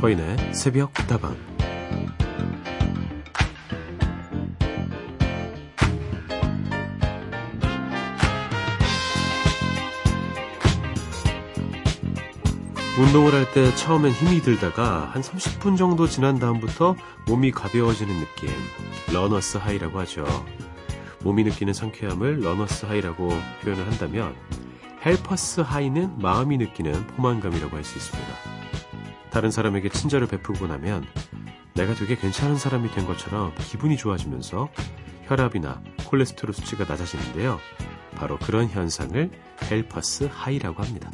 서인의 새벽 다방 운동을 할 때 처음엔 힘이 들다가 한 30분 정도 지난 다음부터 몸이 가벼워지는 느낌, runner's high라고 하죠. 몸이 느끼는 상쾌함을 runner's high라고 표현을 한다면 helper's high는 마음이 느끼는 포만감이라고 할 수 있습니다. 다른 사람에게 친절을 베푸고 나면 내가 되게 괜찮은 사람이 된 것처럼 기분이 좋아지면서 혈압이나 콜레스테롤 수치가 낮아지는데요. 바로 그런 현상을 helper's high라고 합니다.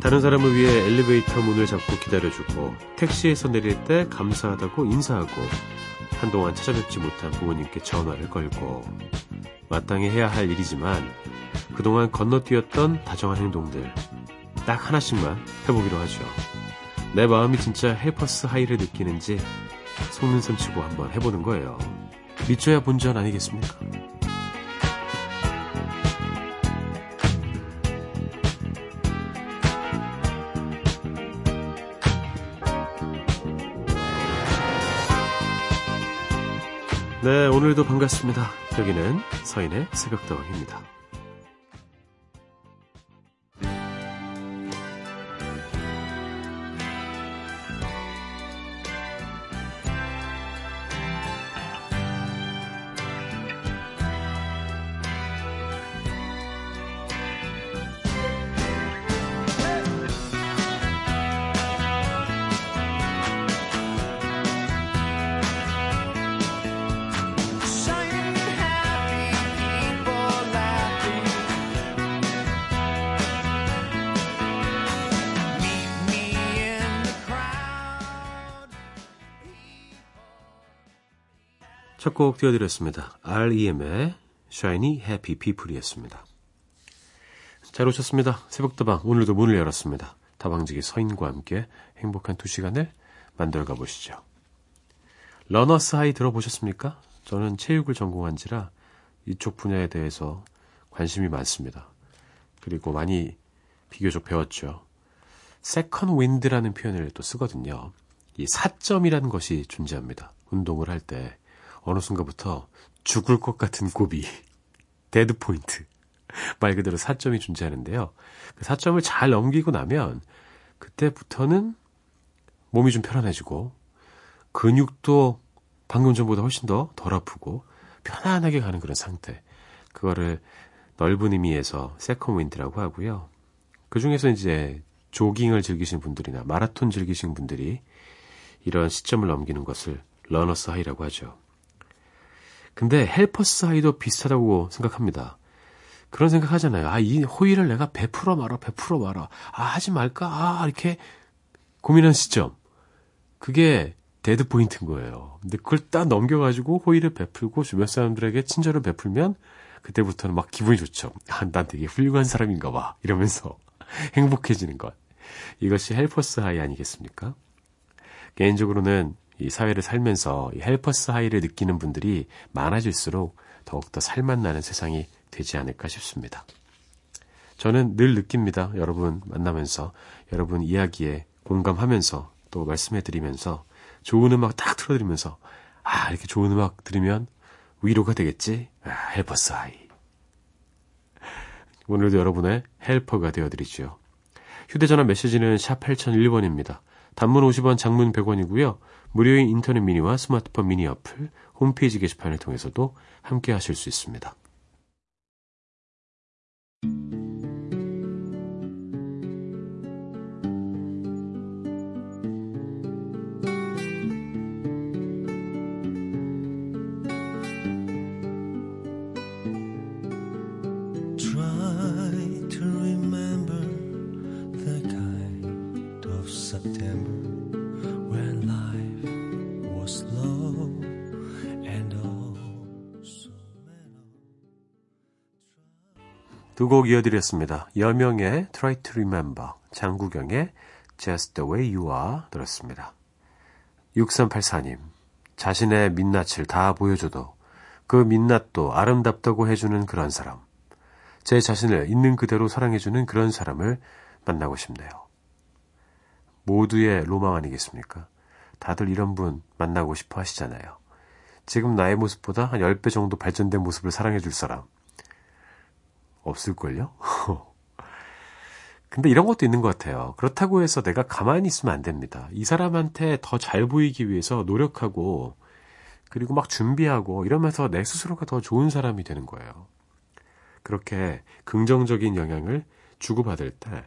다른 사람을 위해 엘리베이터 문을 잡고 기다려주고 택시에서 내릴 때 감사하다고 인사하고 한동안 찾아뵙지 못한 부모님께 전화를 걸고 마땅히 해야 할 일이지만 그동안 건너뛰었던 다정한 행동들 딱 하나씩만 해보기로 하죠. 내 마음이 진짜 헬퍼스 하이를 느끼는지 속눈썹 치고 한번 해보는 거예요. 믿져야 본전 아니겠습니까? 네, 오늘도 반갑습니다. 여기는 서인의 새벽다방입니다. 곡 띄워드렸습니다. REM의 Shiny Happy People이었습니다. 잘 오셨습니다. 새벽다방 오늘도 문을 열었습니다. 다방지기 서인과 함께 행복한 두 시간을 만들어가 보시죠. Runner's high 들어보셨습니까? 저는 체육을 전공한 지라 이쪽 분야에 대해서 관심이 많습니다. 그리고 많이 비교적 배웠죠. second wind라는 표현을 또 쓰거든요. 이 사점이라는 것이 존재합니다. 운동을 할 때 어느 순간부터 죽을 것 같은 고비, dead point. 말 그대로 사점이 존재하는데요. 그 사점을 잘 넘기고 나면 그때부터는 몸이 좀 편안해지고 근육도 방금 전보다 훨씬 더 덜 아프고 편안하게 가는 그런 상태. 그거를 넓은 의미에서 second wind라고 하고요. 그 중에서 이제 조깅을 즐기신 분들이나 마라톤 즐기신 분들이 이런 시점을 넘기는 것을 runner's high라고 하죠. 근데 helper's high도 비슷하다고 생각합니다. 그런 생각 하잖아요. 아, 이 호의를 내가 베풀어 말아, 베풀어 말아. 아, 하지 말까? 아, 이렇게 고민한 시점. 그게 dead point인 거예요. 근데 그걸 딱 넘겨가지고 호의를 베풀고 주변 사람들에게 친절을 베풀면 그때부터는 막 기분이 좋죠. 아, 난 되게 훌륭한 사람인가 봐. 이러면서 행복해지는 것. 이것이 helper's high 아니겠습니까? 개인적으로는 이 사회를 살면서 이 helper's high를 느끼는 분들이 많아질수록 더욱더 살맛나는 세상이 되지 않을까 싶습니다. 저는 늘 느낍니다. 여러분 만나면서 여러분 이야기에 공감하면서 또 말씀해 드리면서 좋은 음악 딱 틀어드리면서 아 이렇게 좋은 음악 들으면 위로가 되겠지? 아, helper's high. 오늘도 여러분의 helper가 되어드리죠. 휴대전화 메시지는 샵 8001번입니다. 단문 50원, 장문 100원이고요. 무료인 인터넷 미니와 스마트폰 미니 어플, 홈페이지 게시판을 통해서도 함께 하실 수 있습니다. 두 곡 이어드렸습니다. 여명의 Try to Remember, 장구경의 Just the way you are 들었습니다. 6384님, 자신의 민낯을 다 보여줘도 그 민낯도 아름답다고 해주는 그런 사람. 제 자신을 있는 그대로 사랑해주는 그런 사람을 만나고 싶네요. 모두의 로망 아니겠습니까? 다들 이런 분 만나고 싶어 하시잖아요. 지금 나의 모습보다 한 10배 정도 발전된 모습을 사랑해줄 사람. 없을걸요? 근데 이런 것도 있는 것 같아요. 그렇다고 해서 내가 가만히 있으면 안 됩니다. 이 사람한테 더 잘 보이기 위해서 노력하고, 그리고 막 준비하고, 이러면서 내 스스로가 더 좋은 사람이 되는 거예요. 그렇게 긍정적인 영향을 주고받을 때,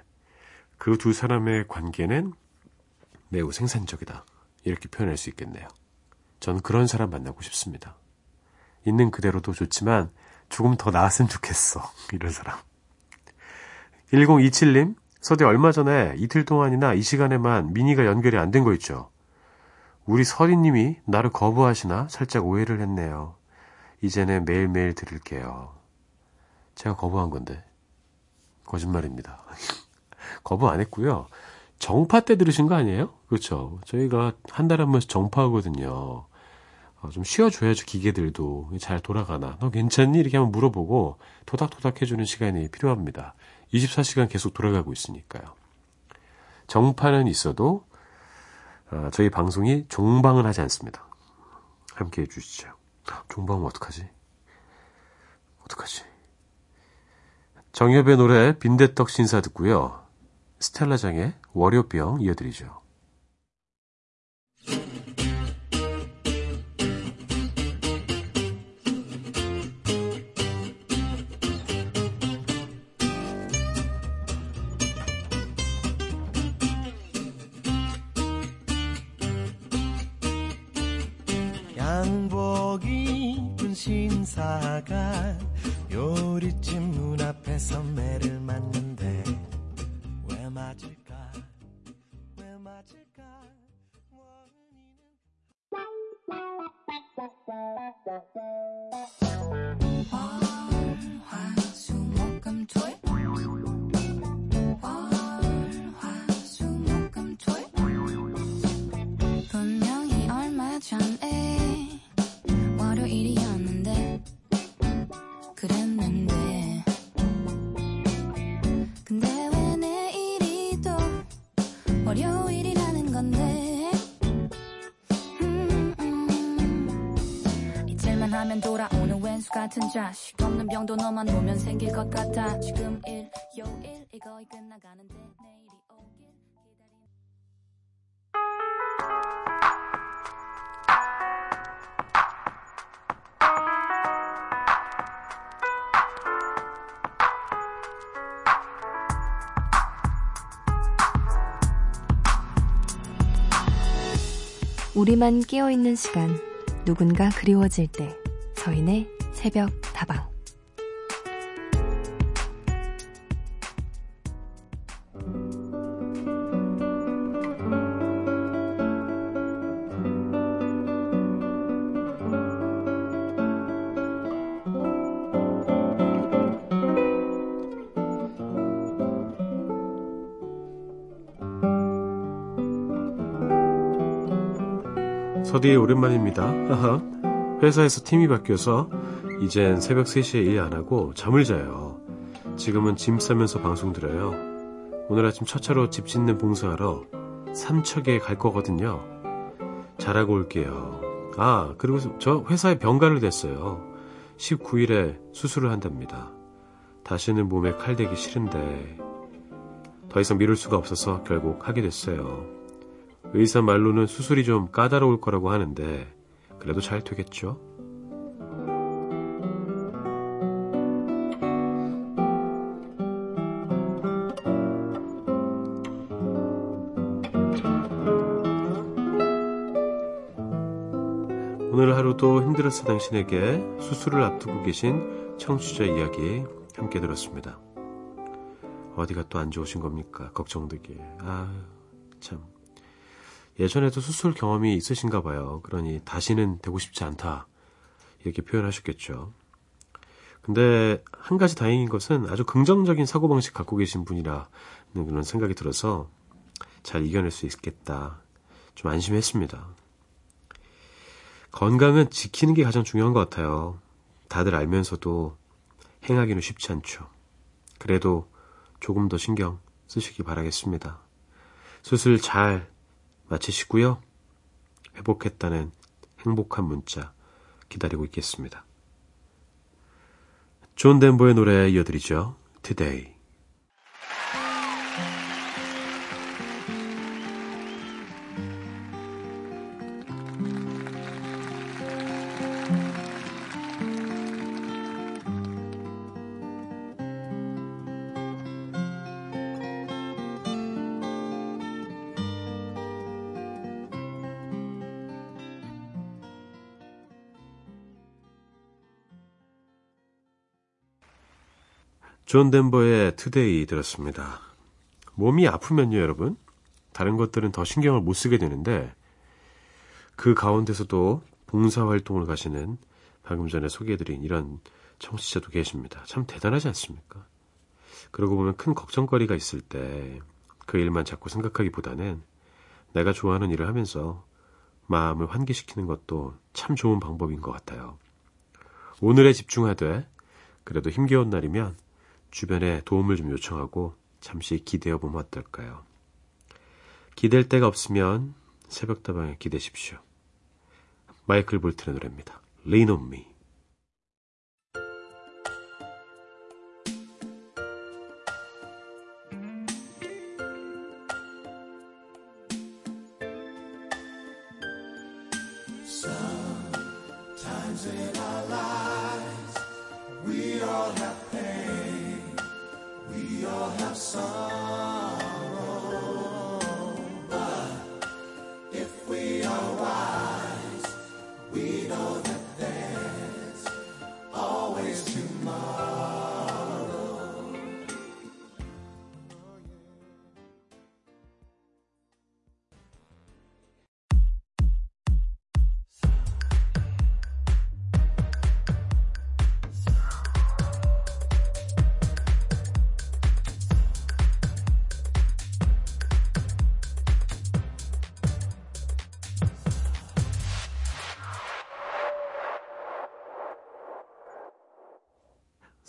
그 두 사람의 관계는 매우 생산적이다. 이렇게 표현할 수 있겠네요. 전 그런 사람 만나고 싶습니다. 있는 그대로도 좋지만, 조금 더 나았으면 좋겠어. 이런 사람. 1027님, 서대 얼마 전에 이틀 동안이나 이 시간에만 미니가 연결이 안 된 거 있죠. 우리 서리님이 나를 거부하시나 살짝 오해를 했네요. 이제는 매일매일 들을게요. 제가 거부한 건데. 거짓말입니다. 거부 안 했고요. 정파 때 들으신 거 아니에요? 그렇죠. 저희가 한 달에 한 번씩 정파하거든요. 어, 좀 쉬어줘야죠, 기계들도. 잘 돌아가나. 너 괜찮니? 이렇게 한번 물어보고 토닥토닥 해주는 시간이 필요합니다. 24시간 계속 돌아가고 있으니까요. 정파는 있어도 어, 저희 방송이 종방을 하지 않습니다. 함께 해주시죠. 종방은 어떡하지? 어떡하지? 정엽의 노래 빈대떡 신사 듣고요. 스텔라장의 월요병 이어드리죠. 같은 자식 없는 병도 너만 오면 생길 것 같아. 지금 일요일 이 거의 끝나가는데 내일이 오길 기다리는 우리만 깨어있는 시간, 누군가 그리워질 때, 서인의 새벽 다방. 서디 오랜만입니다. 회사에서 팀이 바뀌어서 이젠 새벽 3시에 일 안 하고 잠을 자요. 지금은 짐 싸면서 방송 들어요. 오늘 아침 첫 차로 집 짓는 봉사하러 삼척에 갈 거거든요. 잘하고 올게요. 아, 그리고 저 회사에 병가를 댔어요. 19일에 수술을 한답니다. 다시는 몸에 칼 대기 싫은데 더 이상 미룰 수가 없어서 결국 하게 됐어요. 의사 말로는 수술이 좀 까다로울 거라고 하는데 그래도 잘 되겠죠? 하루도 힘들었어 당신에게 수술을 앞두고 계신 청취자 이야기 함께 들었습니다. 어디가 또 안 좋으신 겁니까? 걱정되게. 아, 참. 예전에도 수술 경험이 있으신가 봐요. 그러니 다시는 되고 싶지 않다. 이렇게 표현하셨겠죠. 근데 한 가지 다행인 것은 아주 긍정적인 사고방식 갖고 계신 분이라는 그런 생각이 들어서 잘 이겨낼 수 있겠다. 좀 안심했습니다. 건강은 지키는 게 가장 중요한 것 같아요. 다들 알면서도 행하기는 쉽지 않죠. 그래도 조금 더 신경 쓰시기 바라겠습니다. 수술 잘 마치시고요. 회복했다는 행복한 문자 기다리고 있겠습니다. 존 덴버의 노래 이어드리죠. Today. 존 덴버의 Today 들었습니다. 몸이 아프면요, 여러분. 다른 것들은 더 신경을 못 쓰게 되는데, 그 가운데서도 봉사활동을 가시는 방금 전에 소개해드린 이런 청취자도 계십니다. 참 대단하지 않습니까? 그러고 보면 큰 걱정거리가 있을 때 그 일만 자꾸 생각하기보다는 내가 좋아하는 일을 하면서 마음을 환기시키는 것도 참 좋은 방법인 것 같아요. 오늘에 집중하되 그래도 힘겨운 날이면 주변에 도움을 좀 요청하고 잠시 기대어 보면 어떨까요? 기댈 데가 없으면 새벽다방에 기대십시오. 마이클 볼튼의 노래입니다. Lean on me. sorry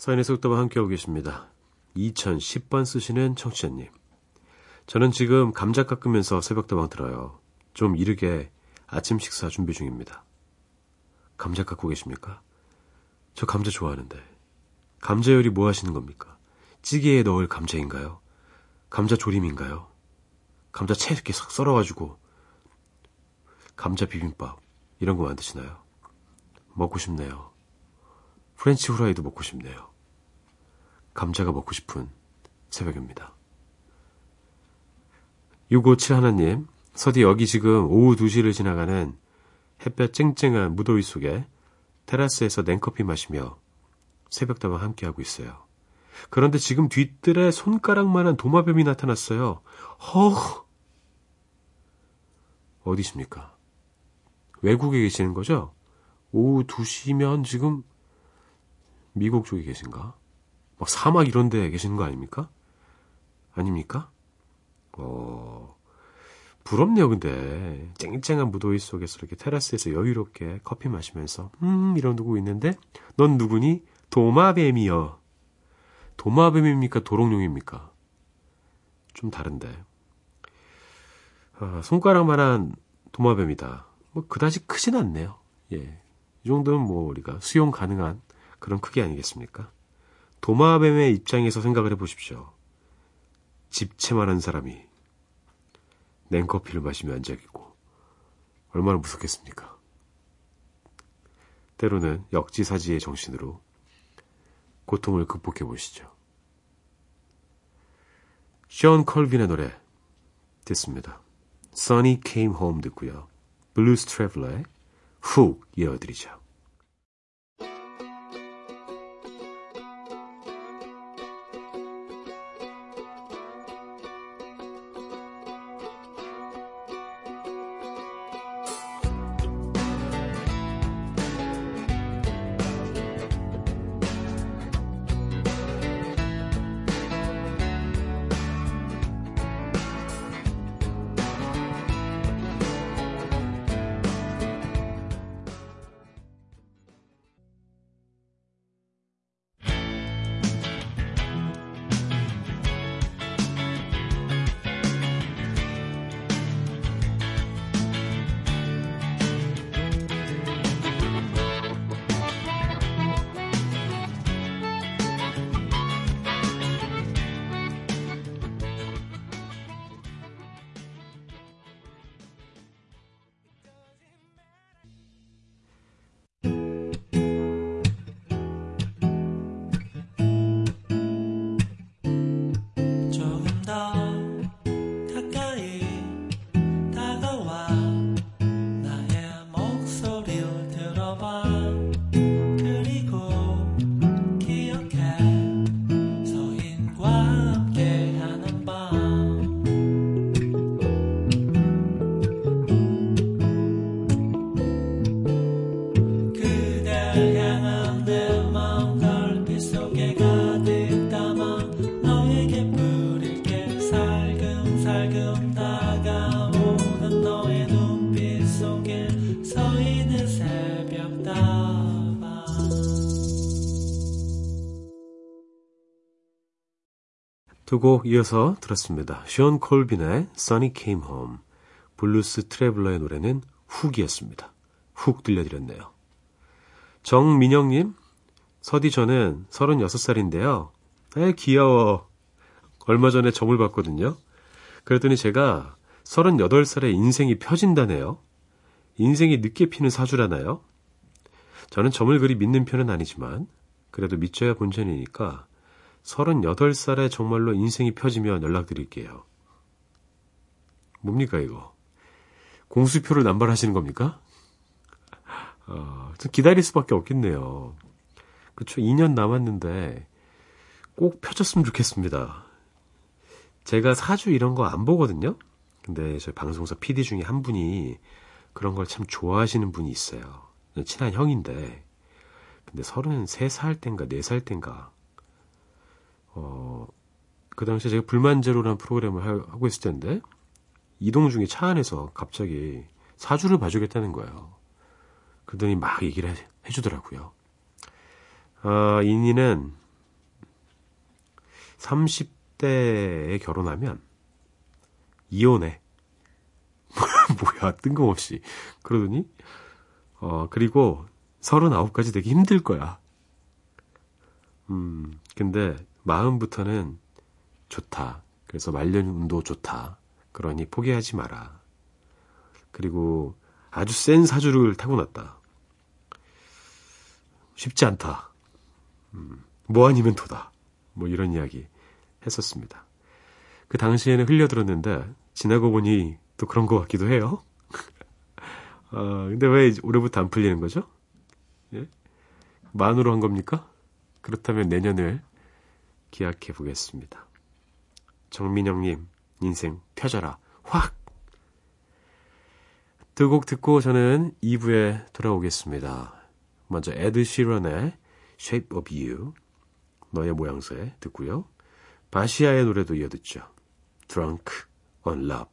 서인의 속도와 함께하고 계십니다. 2010번 쓰시는 청취자님. 저는 지금 감자 깎으면서 새벽다방 들어요. 좀 이르게 아침 식사 준비 중입니다. 감자 깎고 계십니까? 저 감자 좋아하는데. 감자 요리 뭐 하시는 겁니까? 찌개에 넣을 감자인가요? 감자 조림인가요? 감자 채 이렇게 싹 썰어가지고 감자 비빔밥 이런 거 만드시나요? 먹고 싶네요. 프렌치 후라이도 먹고 싶네요. 감자가 먹고 싶은 새벽입니다. 657 하나님, 서디 여기 지금 오후 2시를 지나가는 햇볕 쨍쨍한 무더위 속에 테라스에서 냉커피 마시며 새벽다방 함께하고 있어요. 그런데 지금 뒤뜰에 손가락만한 도마뱀이 나타났어요. 허 어디십니까? 외국에 계시는 거죠? 오후 2시면 지금 미국 쪽에 계신가? 막 사막 이런 데 계시는 거 아닙니까? 아닙니까? 어, 부럽네요, 근데. 쨍쨍한 무더위 속에서 이렇게 테라스에서 여유롭게 커피 마시면서, 음, 이러고 있는데, 넌 누구니? 도마뱀이여. 도마뱀입니까? 도롱뇽입니까? 좀 다른데. 아, 손가락만한 도마뱀이다. 뭐, 그다지 크진 않네요. 예. 이 정도는 뭐, 우리가 수용 가능한 그런 크기 아니겠습니까? 도마뱀의 입장에서 생각을 해보십시오. 집채만한 사람이 냉커피를 마시며 앉아있고 얼마나 무섭겠습니까? 때로는 역지사지의 정신으로 고통을 극복해 보시죠. 션 컬빈의 노래 듣습니다. Sunny Came Home 듣고요. Blues Traveler의 훅 이어드리죠. 두 곡 이어서 들었습니다. 션 콜빈의 Sunny Came Home, 블루스 트래블러의 노래는 Hook이었습니다. Hook 들려드렸네요. 정민영님, 서디 저는 36살인데요. 에 귀여워. 얼마 전에 점을 봤거든요. 그랬더니 제가 38살에 인생이 펴진다네요. 인생이 늦게 피는 사주라나요? 저는 점을 그리 믿는 편은 아니지만 그래도 믿져야 본전이니까 38살에 정말로 인생이 펴지면 연락드릴게요. 뭡니까 이거? 공수표를 남발하시는 겁니까? 어, 좀 기다릴 수밖에 없겠네요. 그쵸, 2년 남았는데 꼭 펴졌으면 좋겠습니다. 제가 사주 이런 거 안 보거든요? 근데 저희 방송사 PD 중에 한 분이 그런 걸 참 좋아하시는 분이 있어요. 친한 형인데. 근데 33살 땐가 4살 땐가 어, 그 당시에 제가 불만제로라는 프로그램을 하고 있을 텐데 이동 중에 차 안에서 갑자기 사주를 봐주겠다는 거예요. 그러더니 막 얘기를 해, 해주더라고요. 아, 인이는 30대에 결혼하면 이혼해. 뭐야, 뜬금없이. 그러더니, 어, 그리고 39까지 되게 힘들 거야. 음, 근데 마음부터는 좋다. 그래서 말년 운도 좋다. 그러니 포기하지 마라. 그리고 아주 센 사주를 타고났다. 쉽지 않다. 음, 뭐 아니면 도다. 뭐 이런 이야기 했었습니다. 그 당시에는 흘려들었는데 지나고 보니 또 그런 것 같기도 해요. 어, 근데 왜 올해부터 안 풀리는 거죠? 예? 만으로 한 겁니까? 그렇다면 내년을 기약해 보겠습니다. 정민영님, 인생 펴져라. 확! 두 곡 듣고 저는 2부에 돌아오겠습니다. 먼저 에드 시런의 Shape of You, 너의 모양새 듣고요. 바시아의 노래도 이어듣죠. Drunk on Love.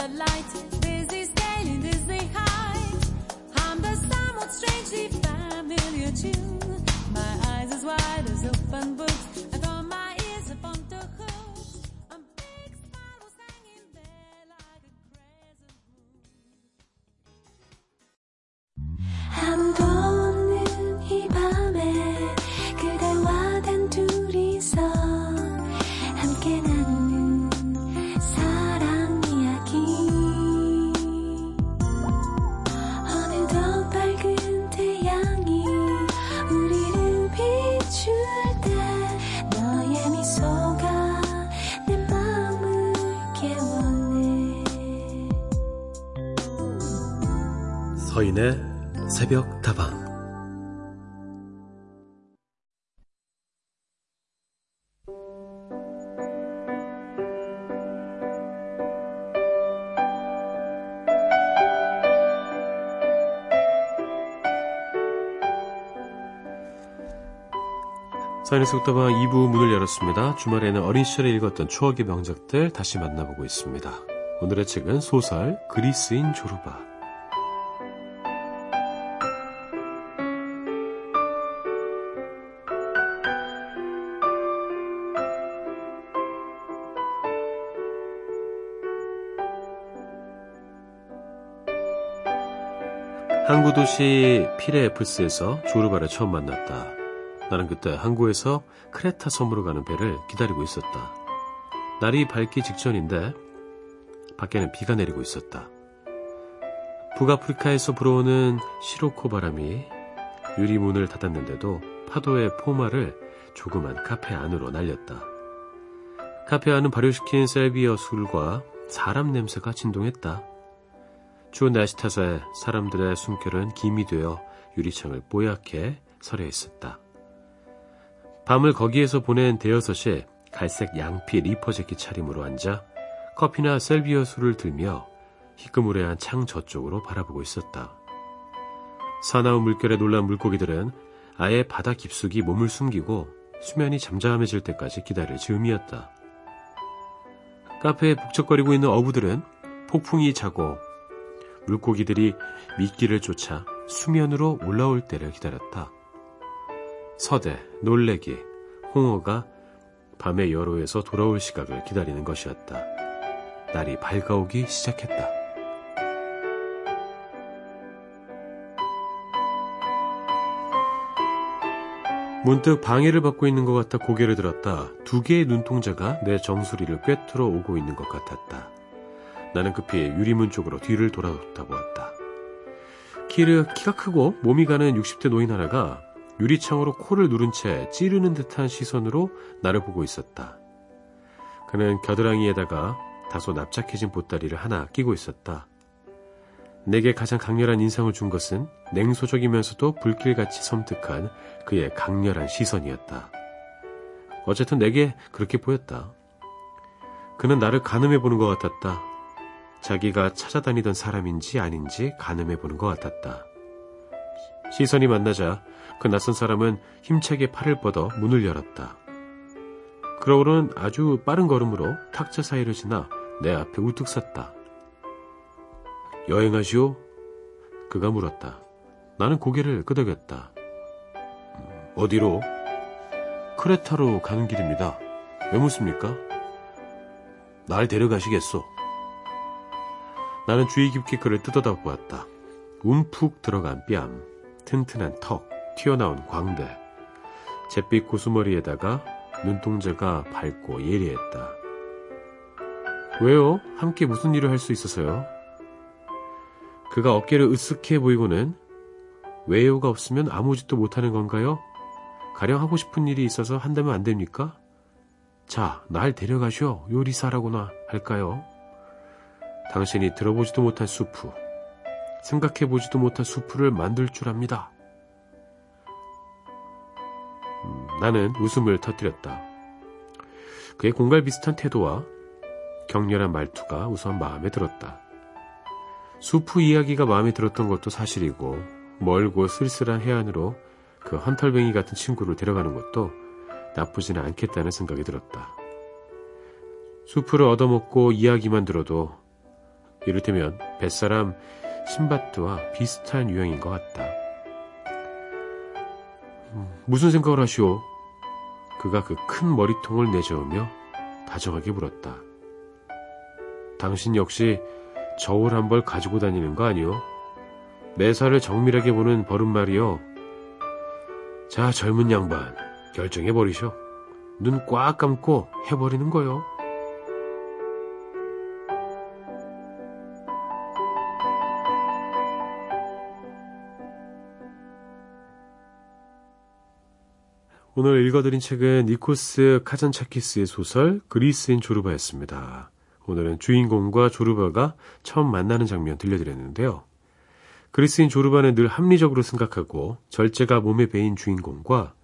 The lights. Disney sailing, Disney high. I'm the strangely familiar tune. 서인의 새벽 다방 2부 문을 열었습니다. 주말에는 어린 시절에 읽었던 추억의 명작들 다시 만나보고 있습니다. 오늘의 책은 소설 그리스인 조르바. 항구 도시 피레에프스에서 조르바를 처음 만났다. 나는 그때 항구에서 크레타 섬으로 가는 배를 기다리고 있었다. 날이 밝기 직전인데 밖에는 비가 내리고 있었다. 북아프리카에서 불어오는 시로코 바람이 유리문을 닫았는데도 파도의 포마를 조그만 카페 안으로 날렸다. 카페 안은 발효시킨 셀비어 술과 사람 냄새가 진동했다. 추운 날씨 탓에 사람들의 숨결은 김이 되어 유리창을 뽀얗게 서려 있었다. 밤을 거기에서 보낸 대여섯이 갈색 양피 reefer 재킷 차림으로 앉아 커피나 셀비어 술을 들며 희끄무레한 창 저쪽으로 바라보고 있었다. 사나운 물결에 놀란 물고기들은 아예 바다 깊숙이 몸을 숨기고 수면이 잠잠해질 때까지 기다릴 즈음이었다. 카페에 북적거리고 있는 어부들은 폭풍이 자고 물고기들이 미끼를 쫓아 수면으로 올라올 때를 기다렸다. 서대, 놀래기, 홍어가 밤의 여로에서 돌아올 시각을 기다리는 것이었다. 날이 밝아오기 시작했다. 문득 방해를 받고 있는 것 같아 고개를 들었다. 두 개의 눈동자가 내 정수리를 꿰뚫어 오고 있는 것 같았다. 나는 급히 유리문 쪽으로 뒤를 돌아다 보았다. 키르, 키가 크고 몸이 가는 60대 노인 하나가 유리창으로 코를 누른 채 찌르는 듯한 시선으로 나를 보고 있었다. 그는 겨드랑이에다가 다소 납작해진 보따리를 하나 끼고 있었다. 내게 가장 강렬한 인상을 준 것은 냉소적이면서도 불길같이 섬뜩한 그의 강렬한 시선이었다. 어쨌든 내게 그렇게 보였다. 그는 나를 가늠해 보는 것 같았다. 자기가 찾아다니던 사람인지 아닌지 가늠해 보는 것 같았다. 시선이 만나자 그 낯선 사람은 힘차게 팔을 뻗어 문을 열었다. 그러고는 아주 빠른 걸음으로 탁자 사이를 지나 내 앞에 우뚝 섰다. 여행하시오? 그가 물었다. 나는 고개를 끄덕였다. 음, 어디로? 크레타로 가는 길입니다. 왜 묻습니까? 날 데려가시겠소. 나는 주의 깊게 그를 뜯어다 보았다. 움푹 들어간 뺨, 튼튼한 턱, 튀어나온 광대, 잿빛 고수머리에다가 눈동자가 밝고 예리했다. 왜요? 함께 무슨 일을 할 수 있어서요? 그가 어깨를 으쓱해 보이고는 왜요가 없으면 아무 짓도 못하는 건가요? 가령 하고 싶은 일이 있어서 한다면 안 됩니까? 자, 날 데려가시오. 요리사라고나 할까요? 당신이 들어보지도 못한 수프, 생각해보지도 못한 수프를 만들 줄 압니다. 나는 웃음을 터뜨렸다. 그의 공갈 비슷한 태도와 격렬한 말투가 우선 마음에 들었다. 수프 이야기가 마음에 들었던 것도 사실이고 멀고 쓸쓸한 해안으로 그 헌털뱅이 같은 친구를 데려가는 것도 나쁘지는 않겠다는 생각이 들었다. 수프를 얻어먹고 이야기만 들어도 이를테면 뱃사람 신바트와 비슷한 유형인 것 같다. 음, 무슨 생각을 하시오? 그가 그 큰 머리통을 내저으며 다정하게 물었다. 당신 역시 저울 한 벌 가지고 다니는 거 아니오? 매사를 정밀하게 보는 버릇말이요. 자, 젊은 양반, 결정해 버리쇼. 눈꽉 감고 해버리는 거요. 오늘 읽어드린 책은 니코스 카잔차키스의 소설 그리스인 조르바였습니다. 오늘은 주인공과 조르바가 처음 만나는 장면 들려드렸는데요. 그리스인 조르바는 늘 합리적으로 생각하고 절제가 몸에 배인 주인공과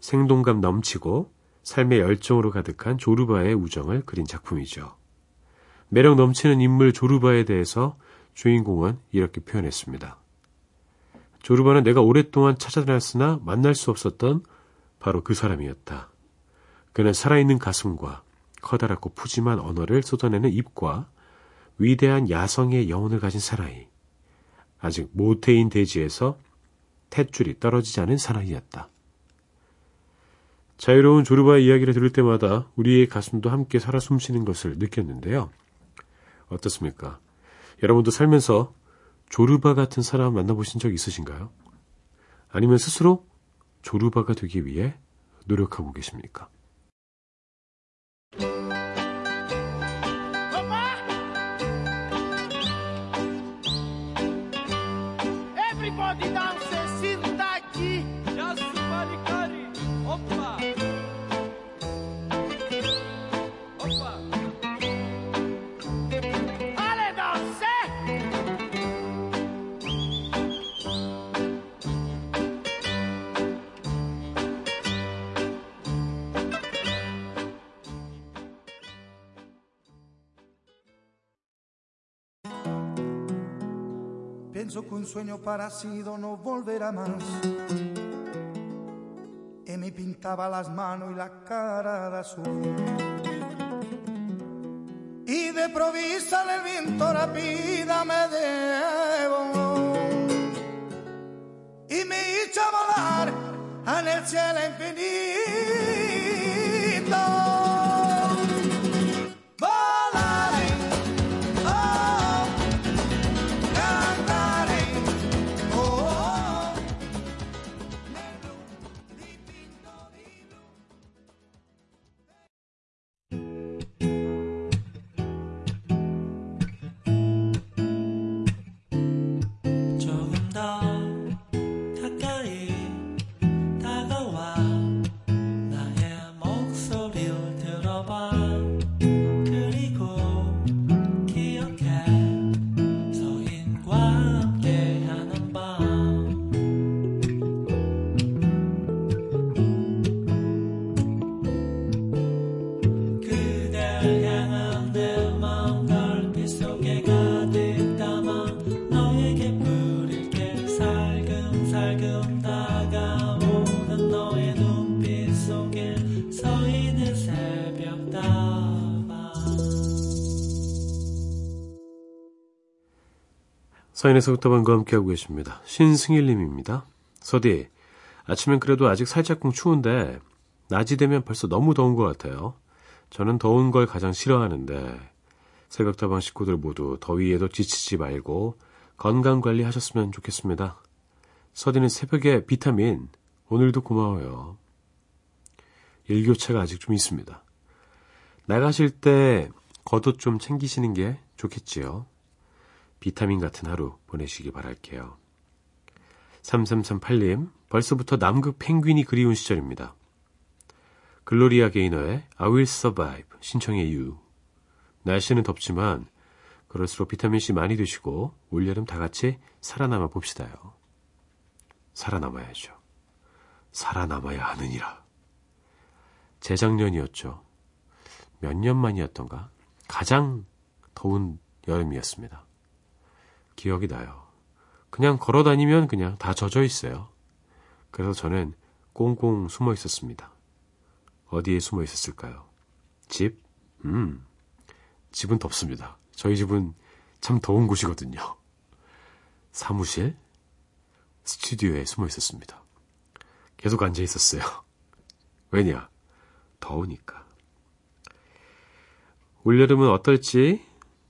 생동감 넘치고 삶의 열정으로 가득한 조르바의 우정을 그린 작품이죠. 매력 넘치는 인물 조르바에 대해서 주인공은 이렇게 표현했습니다. 조르바는 내가 오랫동안 찾아다녔으나 만날 수 없었던 바로 그 사람이었다. 그는 살아있는 가슴과 커다랗고 푸짐한 언어를 쏟아내는 입과 위대한 야성의 영혼을 가진 사나이. 아직 모태인 대지에서 탯줄이 떨어지지 않은 사나이였다. 자유로운 조르바의 이야기를 들을 때마다 우리의 가슴도 함께 살아 숨쉬는 것을 느꼈는데요. 어떻습니까? 여러분도 살면서 조르바 같은 사람 만나보신 적 있으신가요? 아니면 스스로 조르바가 되기 위해 노력하고 계십니까? Everybody Pienso que un sueño parecido no volverá más. Y me pintaba las manos y la cara de azul. Y de provisa el viento rápida me debo. Y me hizo volar en el cielo infinito. 서인에서 부터방과 함께하고 계십니다. 신승일님입니다. 서디, 아침엔 그래도 아직 살짝쿵 추운데 낮이 되면 벌써 너무 더운 것 같아요. 저는 더운 걸 가장 싫어하는데 새벽다방 식구들 모두 더위에도 지치지 말고 건강 관리 하셨으면 좋겠습니다. 서디는 새벽에 비타민 오늘도 고마워요. 일교차가 아직 좀 있습니다. 나가실 때 겉옷 좀 챙기시는 게 좋겠지요. 비타민 같은 하루 보내시기 바랄게요. 3338님, 벌써부터 남극 펭귄이 그리운 시절입니다. 글로리아 게이너의 I Will Survive 신청해 유. 날씨는 덥지만 그럴수록 비타민C 많이 드시고 올여름 다 같이 살아남아 봅시다요. 살아남아야죠. 살아남아야 하느니라. 재작년이었죠. 몇 년 만이었던가? 가장 더운 여름이었습니다. 기억이 나요. 그냥 걸어 다니면 그냥 다 젖어 있어요. 그래서 저는 꽁꽁 숨어 있었습니다. 어디에 숨어 있었을까요? 집? 음, 집은 덥습니다. 저희 집은 참 더운 곳이거든요. 사무실? 스튜디오에 숨어 있었습니다. 계속 앉아 있었어요. 왜냐? 더우니까. 올여름은 어떨지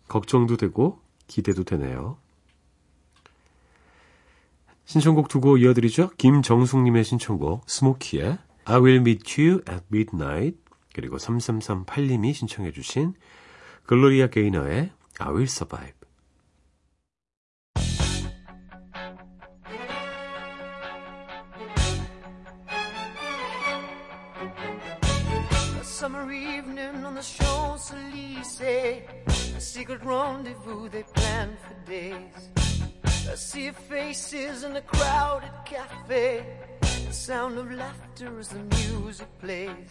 걱정도 되고 기대도 되네요. 신청곡 두 곡 이어드리죠. 김정숙님의 신청곡 스모키의 I Will Meet You at Midnight 그리고 3338님이 신청해 주신 글로리아 게이너의 I Will Survive summer evening on the Champs-Élysées A secret rendezvous they planned for days A see faces in a crowded cafe. The sound of laughter as the music plays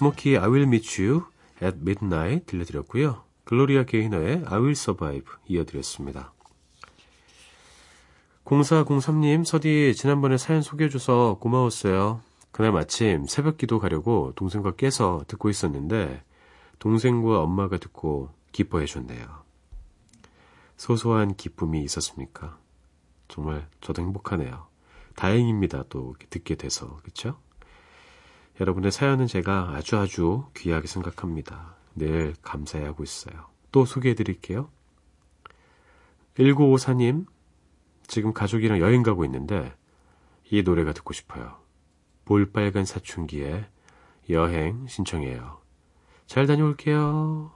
스모키의 I Will Meet You at Midnight 들려드렸고요. 글로리아 게이너의 I Will Survive 이어드렸습니다. 0403님, 서디 지난번에 사연 소개해줘서 고마웠어요. 그날 마침 새벽 기도 가려고 동생과 깨서 듣고 있었는데 동생과 엄마가 듣고 기뻐해 줬네요. 소소한 기쁨이 있었습니까? 정말 저도 행복하네요. 다행입니다. 또 듣게 돼서. 그쵸? 여러분의 사연은 제가 아주 아주 귀하게 생각합니다. 늘 감사해 하고 있어요. 또 소개해 드릴게요. 1954님, 지금 가족이랑 여행 가고 있는데 이 노래가 듣고 싶어요. 볼빨간 사춘기에 여행 신청해요. 잘 다녀올게요.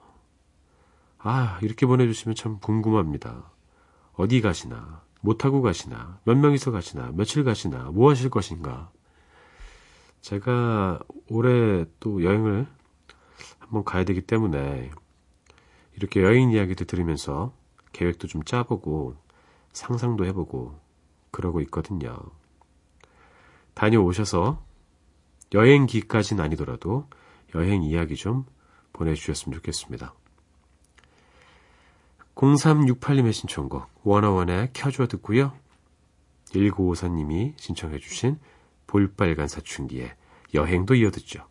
아, 이렇게 보내주시면 참 궁금합니다. 어디 가시나, 못 타고 가시나, 몇 명이서 가시나, 며칠 가시나, 뭐 하실 것인가. 제가 올해 또 여행을 한번 가야 되기 때문에 이렇게 여행 이야기도 들으면서 계획도 좀 짜보고 상상도 해보고 그러고 있거든요. 다녀오셔서 여행기까지는 아니더라도 여행 이야기 좀 보내주셨으면 좋겠습니다. 0368님의 신청곡 원어원의 켜줘 듣고요. 1954님이 신청해 주신 볼빨간 사춘기에 여행도 이어듣죠.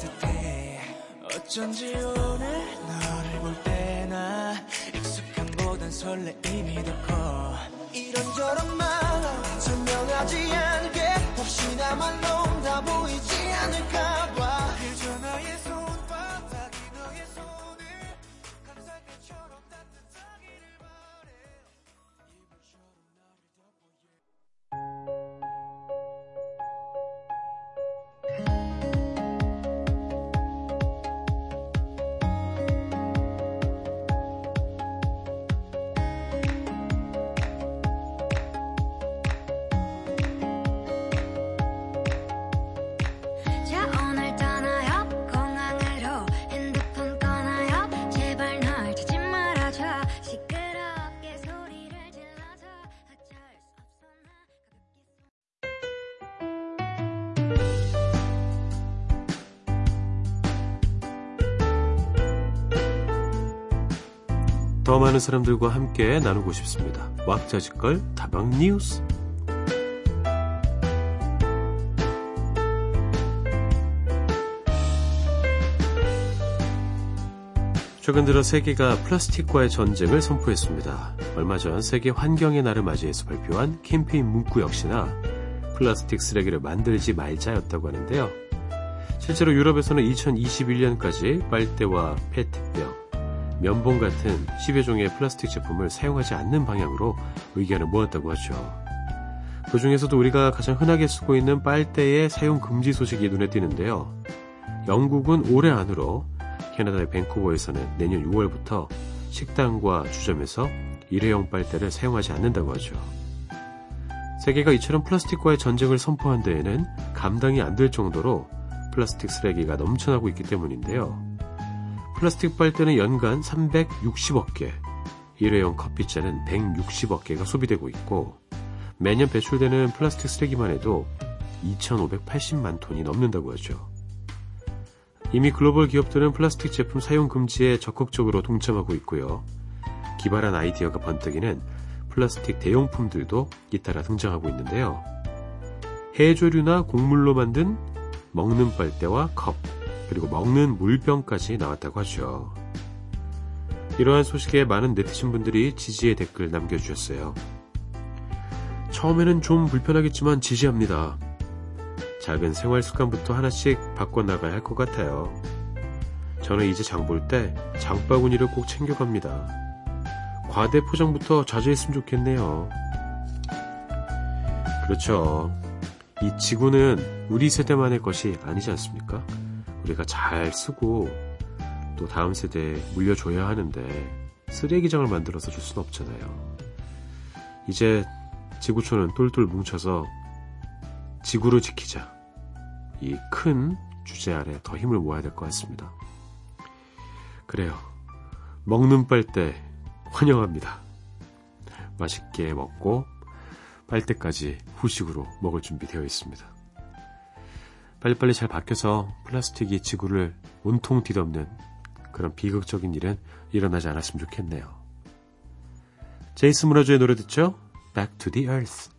듯해. 어쩐지 오늘 너를 볼 때나 익숙함보단 설레임이 더 커 이런저런 말로 설명하지 않게 혹시나 말로 더 많은 사람들과 함께 나누고 싶습니다. 왁자지껄 다방 뉴스. 최근 들어 세계가 플라스틱과의 전쟁을 선포했습니다. 얼마 전 세계 환경의 날을 맞이해서 발표한 캠페인 문구 역시나 플라스틱 쓰레기를 만들지 말자였다고 하는데요. 실제로 유럽에서는 2021년까지 빨대와 페트병, 면봉 같은 10여 종의 플라스틱 제품을 사용하지 않는 방향으로 의견을 모았다고 하죠. 그 중에서도 우리가 가장 흔하게 쓰고 있는 빨대의 사용 금지 소식이 눈에 띄는데요. 영국은 올해 안으로 캐나다의 밴쿠버에서는 내년 6월부터 식당과 주점에서 일회용 빨대를 사용하지 않는다고 하죠. 세계가 이처럼 플라스틱과의 전쟁을 선포한 데에는 감당이 안 될 정도로 플라스틱 쓰레기가 넘쳐나고 있기 때문인데요. 플라스틱 빨대는 연간 360억 개, 일회용 커피잔은 160억 개가 소비되고 있고 매년 배출되는 플라스틱 쓰레기만 해도 2,580만 톤이 넘는다고 하죠. 이미 글로벌 기업들은 플라스틱 제품 사용 금지에 적극적으로 동참하고 있고요. 기발한 아이디어가 번뜩이는 플라스틱 대용품들도 잇따라 등장하고 있는데요. 해조류나 곡물로 만든 먹는 빨대와 컵, 그리고 먹는 물병까지 나왔다고 하죠. 이러한 소식에 많은 네티즌 분들이 지지의 댓글 남겨주셨어요. 처음에는 좀 불편하겠지만 지지합니다. 작은 생활 습관부터 하나씩 바꿔나가야 할 것 같아요. 저는 이제 장 볼 때 장바구니를 꼭 챙겨갑니다. 과대 포장부터 자제했으면 좋겠네요. 그렇죠. 이 지구는 우리 세대만의 것이 아니지 않습니까? 우리가 잘 쓰고 또 다음 세대에 물려줘야 하는데 쓰레기장을 만들어서 줄 수는 없잖아요. 이제 지구촌은 똘똘 뭉쳐서 지구를 지키자. 이 큰 주제 아래 더 힘을 모아야 될 것 같습니다. 그래요. 먹는 빨대 환영합니다. 맛있게 먹고 빨대까지 후식으로 먹을 준비 되어 있습니다. 빨리빨리 잘 바뀌어서 플라스틱이 지구를 온통 뒤덮는 그런 비극적인 일은 일어나지 않았으면 좋겠네요. 제이스 무라조의 노래 듣죠? Back to the Earth.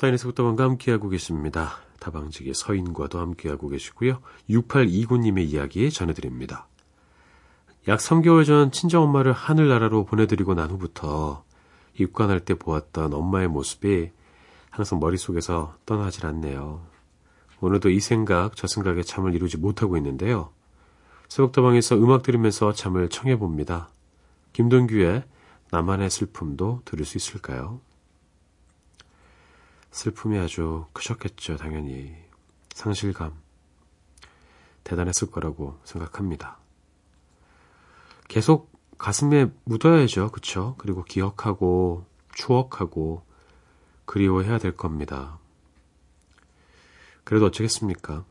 서인의 속도방과 함께하고 계십니다. 다방직의 서인과도 함께하고 계시고요. 6829님의 이야기 전해드립니다. 약 3개월 전 친정엄마를 하늘나라로 보내드리고 난 후부터 입관할 때 보았던 엄마의 모습이 항상 머릿속에서 떠나질 않네요. 오늘도 이 생각, 저 생각에 잠을 이루지 못하고 있는데요. 새벽다방에서 음악 들으면서 잠을 청해봅니다. 김동규의 나만의 슬픔도 들을 수 있을까요? 슬픔이 아주 크셨겠죠, 당연히. 상실감. 대단했을 거라고 생각합니다. 계속 가슴에 묻어야죠, 그쵸? 그리고 기억하고, 추억하고, 그리워해야 될 겁니다. 그래도 어쩌겠습니까?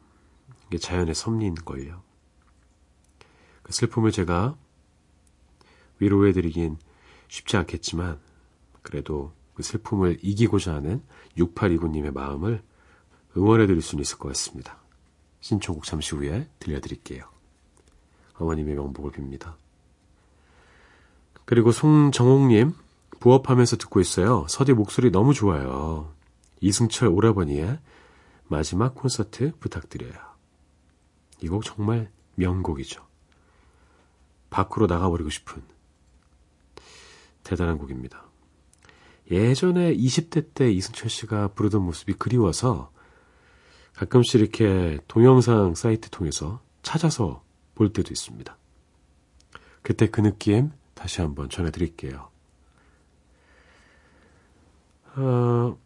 이게 자연의 섭리인걸요. 그 슬픔을 제가 위로해드리긴 쉽지 않겠지만, 그래도 그 슬픔을 이기고자 하는 6829님의 마음을 응원해 드릴 수는 있을 것 같습니다. 신청곡 잠시 후에 들려드릴게요. 어머님의 명복을 빕니다. 그리고 송정옥님, 부업하면서 듣고 있어요. 서디 목소리 너무 좋아요. 이승철 오라버니의 마지막 콘서트 부탁드려요. 이 곡 정말 명곡이죠. 밖으로 나가버리고 싶은 대단한 곡입니다. 예전에 20대 때 이승철 씨가 부르던 모습이 그리워서 가끔씩 이렇게 동영상 사이트 통해서 찾아서 볼 때도 있습니다. 그때 그 느낌 다시 한번 전해드릴게요. 어,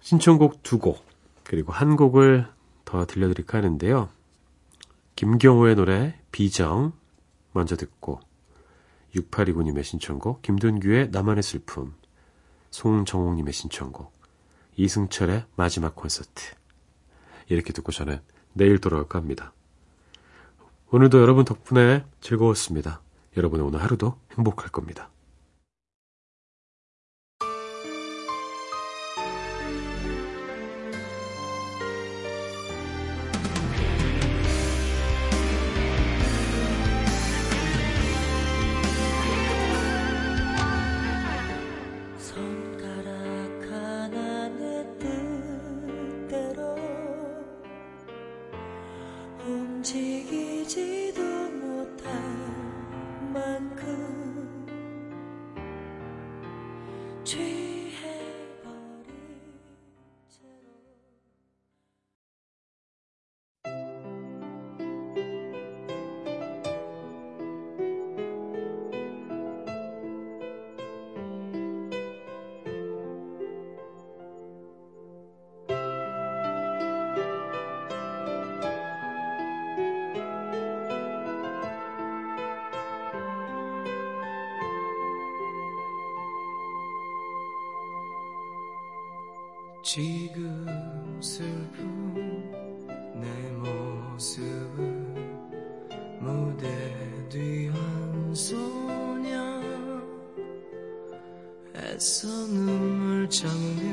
신청곡 두 곡, 그리고 한 곡을 더 들려드릴까 하는데요. 김경호의 노래 비정 먼저 듣고 6829님의 신청곡 김돈규의 나만의 슬픔 송정옥님의 신청곡 이승철의 마지막 콘서트 이렇게 듣고 저는 내일 돌아올까 합니다. 오늘도 여러분 덕분에 즐거웠습니다. 여러분의 오늘 하루도 행복할 겁니다. 지금 슬픈 내 모습은 무대 뒤 한 소녀 애써 눈물 참으며